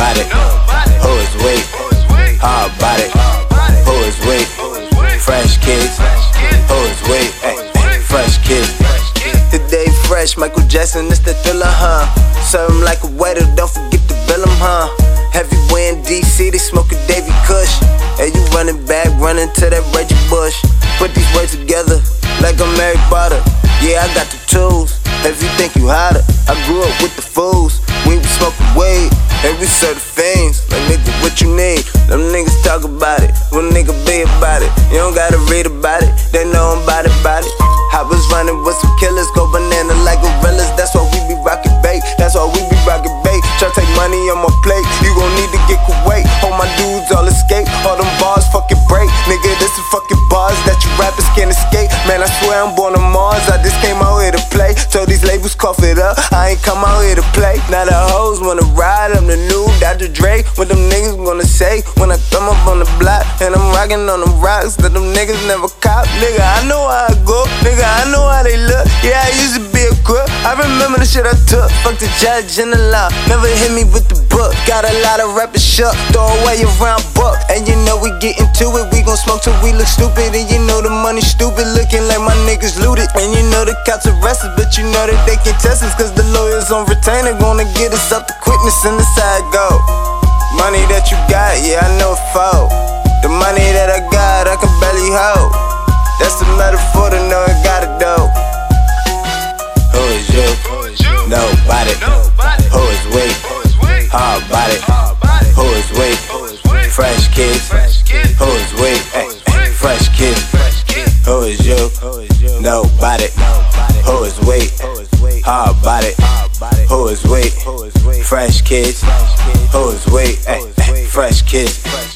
about it? Who is weak? How about it? Who is weak? Fresh kids. Who is weak? Fresh kids. Today fresh, Michael Jackson, it's the thriller, huh? Serve like a waiter, don't forget to bill him, huh? Heavyweight in DC, they smoking Davy Kush. And you running back, running to that Reggie Bush. Put these words together like a Mary Potter. Yeah, I got the tools. If you think you hot. We serve the fiends. Like nigga, what you need? Them niggas talk about it, one nigga be about it. You don't gotta read about it, they know I'm about it, about it. I was running with some killers, go banana like gorillas. That's why we be rockin' bait. That's why we be rockin' bait. Try to take money on my plate, you gon' need to get Kuwait. All my dudes all escape, all them bars fucking break. Nigga, this is fucking bars that you rappers can't escape. Man, I swear I'm born on Mars. I just came out here to play. These cough it up. I ain't come out here to play. Now the hoes wanna ride. I'm the new Dr. Dre. What them niggas gonna say when I come up on the block and I'm rocking on them rocks that them niggas never cop? Nigga, I know how I go. Nigga, I know how they look. Yeah, I used to be a crook. I remember the shit I took. Fuck the judge and the law. Never hit me with the book. Got a lot of rappers shook. Throw away around book. And you know we get into it. We gon' smoke till we look stupid. And you know the money stupid. Looking like niggas looted. And you know the cops arrested. But you know that they can test us. Cause the lawyers on retainer gonna get us up to quickness. And the side go. Money that you got, yeah, I know for. The money that I got, I can barely hold. That's the metaphor to know I got it though. Who is you? Nobody. Who is we? Hard body. Who is we? Fresh kids. Who Hard body. Who is we? Fresh kids. Who is we? Ay, ay, Fresh kids.